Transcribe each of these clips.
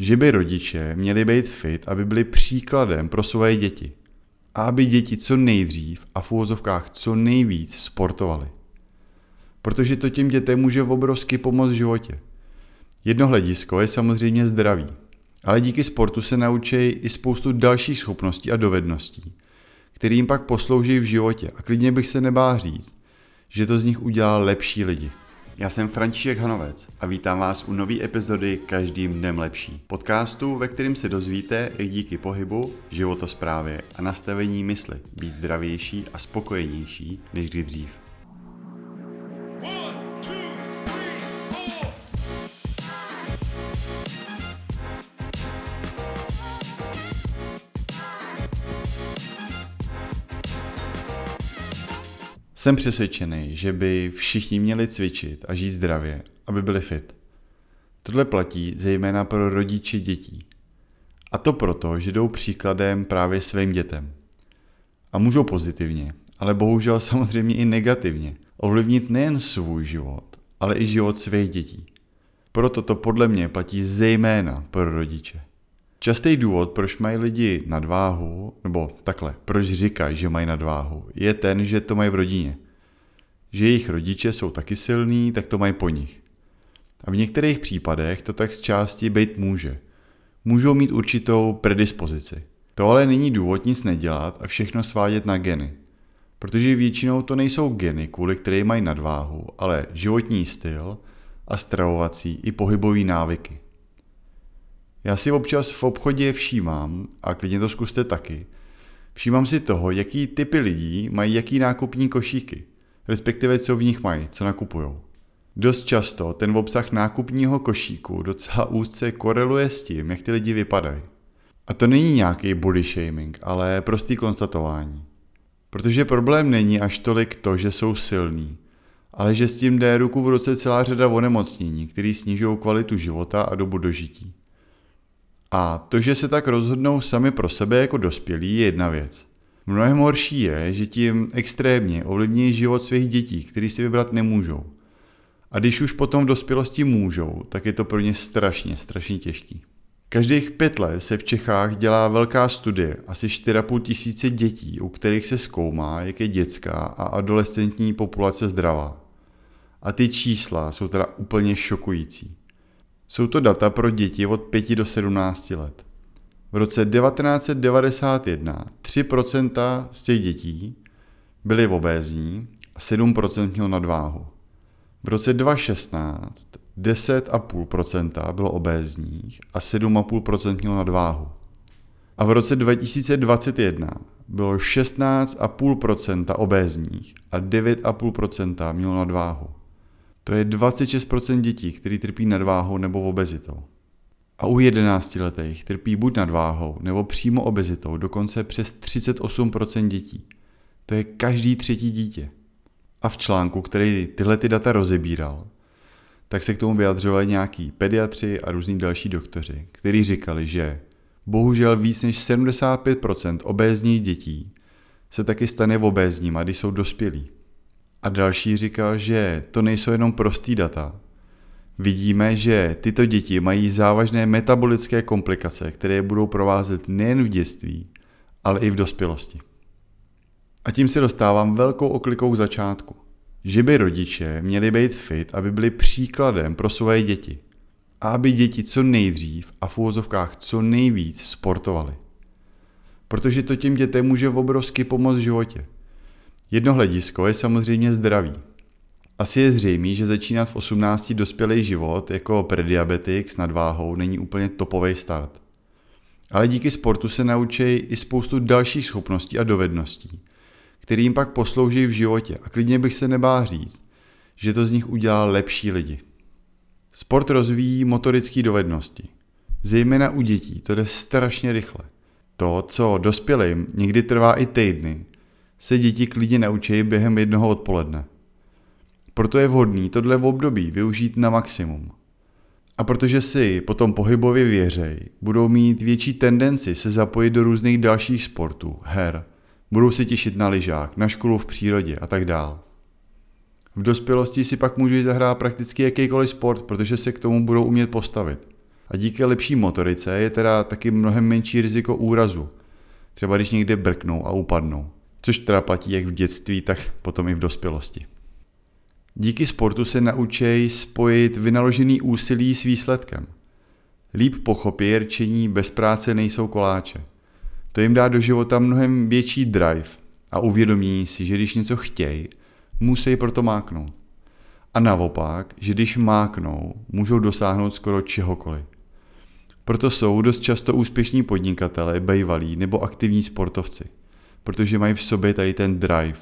že by rodiče měli být fit, aby byli příkladem pro svoje děti a aby děti co nejdřív a v úvozovkách co nejvíc sportovali. Protože to těm dětem může obrovsky pomoct v životě. Jedno hledisko je samozřejmě zdraví, ale díky sportu se naučí i spoustu dalších schopností a dovedností, které jim pak poslouží v životě a klidně bych se nebál říct, že to z nich udělá lepší lidi. Já jsem František Hanovec a vítám vás u nové epizody Každým dnem lepší. Podcastu, ve kterém se dozvíte, jak díky pohybu, životosprávě a nastavení mysli být zdravější a spokojenější než kdy dřív. Jsem přesvědčený, že by všichni měli cvičit a žít zdravě, aby byli fit. Tohle platí zejména pro rodiče dětí. A to proto, že jdou příkladem právě svým dětem. A můžou pozitivně, ale bohužel samozřejmě i negativně ovlivnit nejen svůj život, ale i život svých dětí. Proto to podle mě platí zejména pro rodiče. Častý důvod, proč mají lidi nadváhu, nebo takhle, proč říkají, že mají nadváhu, je ten, že to mají v rodině. Že jejich rodiče jsou taky silní, tak to mají po nich. A v některých případech to tak z části být může. Můžou mít určitou predispozici. To ale není důvod nic nedělat a všechno svádět na geny. Protože většinou to nejsou geny, kvůli které mají nadváhu, ale životní styl a stravovací i pohybový návyky. Já si občas v obchodě všímám, a klidně to zkuste taky, všímám si toho, jaký typy lidí mají jaký nákupní košíky, respektive co v nich mají, co nakupují. Dost často ten obsah nákupního košíku docela úzce koreluje s tím, jak ty lidi vypadají. A to není nějaký body shaming, ale prostý konstatování. Protože problém není až tolik to, že jsou silní, ale že s tím jde ruku v ruce celá řada onemocnění, které snižují kvalitu života a dobu dožití. A to, že se tak rozhodnou sami pro sebe jako dospělí, je jedna věc. Mnohem horší je, že tím extrémně ovlivní život svých dětí, který si vybrat nemůžou. A když už potom v dospělosti můžou, tak je to pro ně strašně, strašně těžký. Každých pět let se v Čechách dělá velká studie, asi 4,5 tisíce dětí, u kterých se zkoumá, jak je dětská a adolescentní populace zdravá. A ty čísla jsou teda úplně šokující. Jsou to data pro děti od 5 do 17 let. V roce 1991 3% z těch dětí byly obézní a 7% mělo nadváhu. V roce 2016 10,5% bylo obézních a 7,5% mělo nadváhu. A v roce 2021 bylo 16,5% obézních a 9,5% mělo nadváhu. To je 26% dětí, který trpí nadváhou nebo obezitou. A u 11 letých trpí buď nadváhou nebo přímo obezitou dokonce přes 38% dětí. To je každý třetí dítě. A v článku, který tyhle ty data rozebíral, tak se k tomu vyjadřovali nějaký pediatři a různí další doktoři, kteří říkali, že bohužel víc než 75% obézních dětí se taky stane obézníma, když jsou dospělí. A další říkal, že to nejsou jenom prostý data. Vidíme, že tyto děti mají závažné metabolické komplikace, které budou provázet nejen v dětství, ale i v dospělosti. A tím se dostávám velkou oklikou k začátku. Že by rodiče měli být fit, aby byli příkladem pro svoje děti. A aby děti co nejdřív a v úvozovkách co nejvíc sportovali. Protože to těm dětem může obrovsky pomoct v životě. Jedno hledisko je samozřejmě zdraví. Asi je zřejmé, že začínat v 18 dospělý život jako prediabetik s nadváhou není úplně topový start. Ale díky sportu se naučí i spoustu dalších schopností a dovedností, které jim pak poslouží v životě a klidně bych se nebál říct, že to z nich udělá lepší lidi. Sport rozvíjí motorické dovednosti. Zejména u dětí to jde strašně rychle. To, co dospělým někdy trvá i týdny, se děti klidně naučí během jednoho odpoledne. Proto je vhodný tohle v období využít na maximum. A protože si potom pohybově věřej, budou mít větší tendenci se zapojit do různých dalších sportů, her, budou se těšit na lyžák, na školu v přírodě a tak dál. V dospělosti si pak můžeš zahrát prakticky jakýkoliv sport, protože se k tomu budou umět postavit. a díky lepší motorice je teda taky mnohem menší riziko úrazu. Třeba když někde brknou a upadnou. Což teda platí jak v dětství, tak potom i v dospělosti. Díky sportu se naučej spojit vynaložený úsilí s výsledkem. Líp pochopí rčení bez práce nejsou koláče. To jim dá do života mnohem větší drive a uvědomí si, že když něco chtějí, musí proto máknout. A naopak, že když máknou, můžou dosáhnout skoro čehokoliv. Proto jsou dost často úspěšní podnikatelé, bejvalí nebo aktivní sportovci, protože mají v sobě tady ten drive.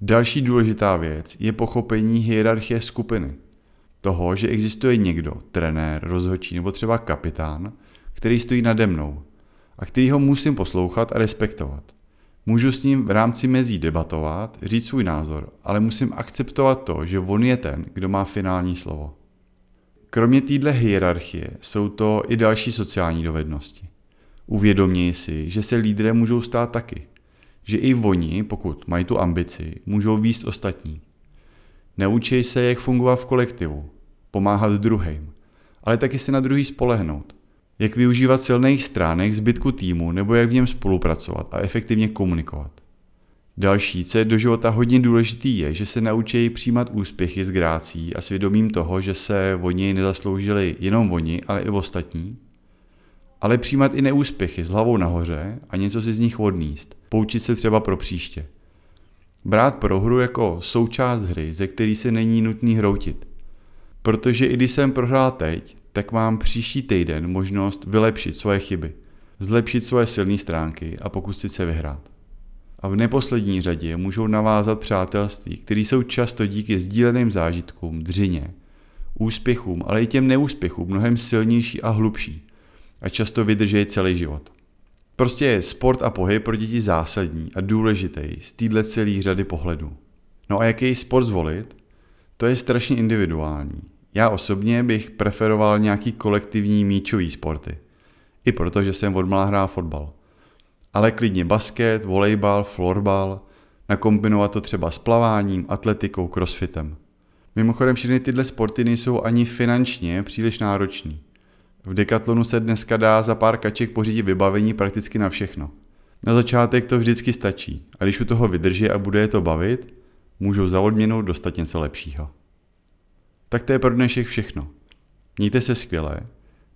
Další důležitá věc je pochopení hierarchie skupiny. Toho, že existuje někdo, trenér, rozhodčí nebo třeba kapitán, který stojí nade mnou a který ho musím poslouchat a respektovat. Můžu s ním v rámci mezí debatovat, říct svůj názor, ale musím akceptovat to, že on je ten, kdo má finální slovo. Kromě téhle hierarchie jsou to i další sociální dovednosti. Uvědomí si, že se lídrem můžou stát taky. Že i oni, pokud mají tu ambici, můžou výst ostatní. Neučí se, jak fungovat v kolektivu, pomáhat druhým, ale taky se na druhý spolehnout. Jak využívat silných stránek zbytku týmu nebo jak v něm spolupracovat a efektivně komunikovat. Další, co je do života hodně důležitý, je, že se naučí přijímat úspěchy s grácí a svědomím toho, že se o něj nezasloužili jenom oni, ale i ostatní. Ale přijímat i neúspěchy s hlavou nahoře a něco si z nich odníst. Poučit se třeba pro příště. Brát prohru jako součást hry, ze který se není nutný hroutit. Protože i když jsem prohrál teď, tak mám příští týden možnost vylepšit svoje chyby, zlepšit svoje silné stránky a pokusit se vyhrát a v neposlední řadě můžou navázat přátelství, které jsou často díky sdíleným zážitkům, dřině, úspěchům, ale i těm neúspěchům mnohem silnější a hlubší a často vydržejí celý život. Prostě je sport a pohyb pro děti zásadní a důležitý z téhle celé řady pohledů. No a jaký sport zvolit? To je strašně individuální. Já osobně bych preferoval nějaký kolektivní míčový sporty. I proto, že jsem odmala hrál fotbal ale klidně basket, volejbal, florbal, nakombinovat to třeba s plaváním, atletikou, crossfitem. Mimochodem všechny tyhle sporty nejsou ani finančně příliš náročný. V Decathlonu se dneska dá za pár kaček pořídit vybavení prakticky na všechno. Na začátek to vždycky stačí a když u toho vydrží a bude je to bavit, můžou za odměnu dostat něco lepšího. Tak to je pro dnešek všechno. Mějte se skvěle,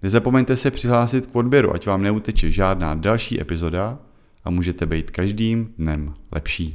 nezapomeňte se přihlásit k odběru, ať vám neuteče žádná další epizoda a můžete být každým dnem lepší.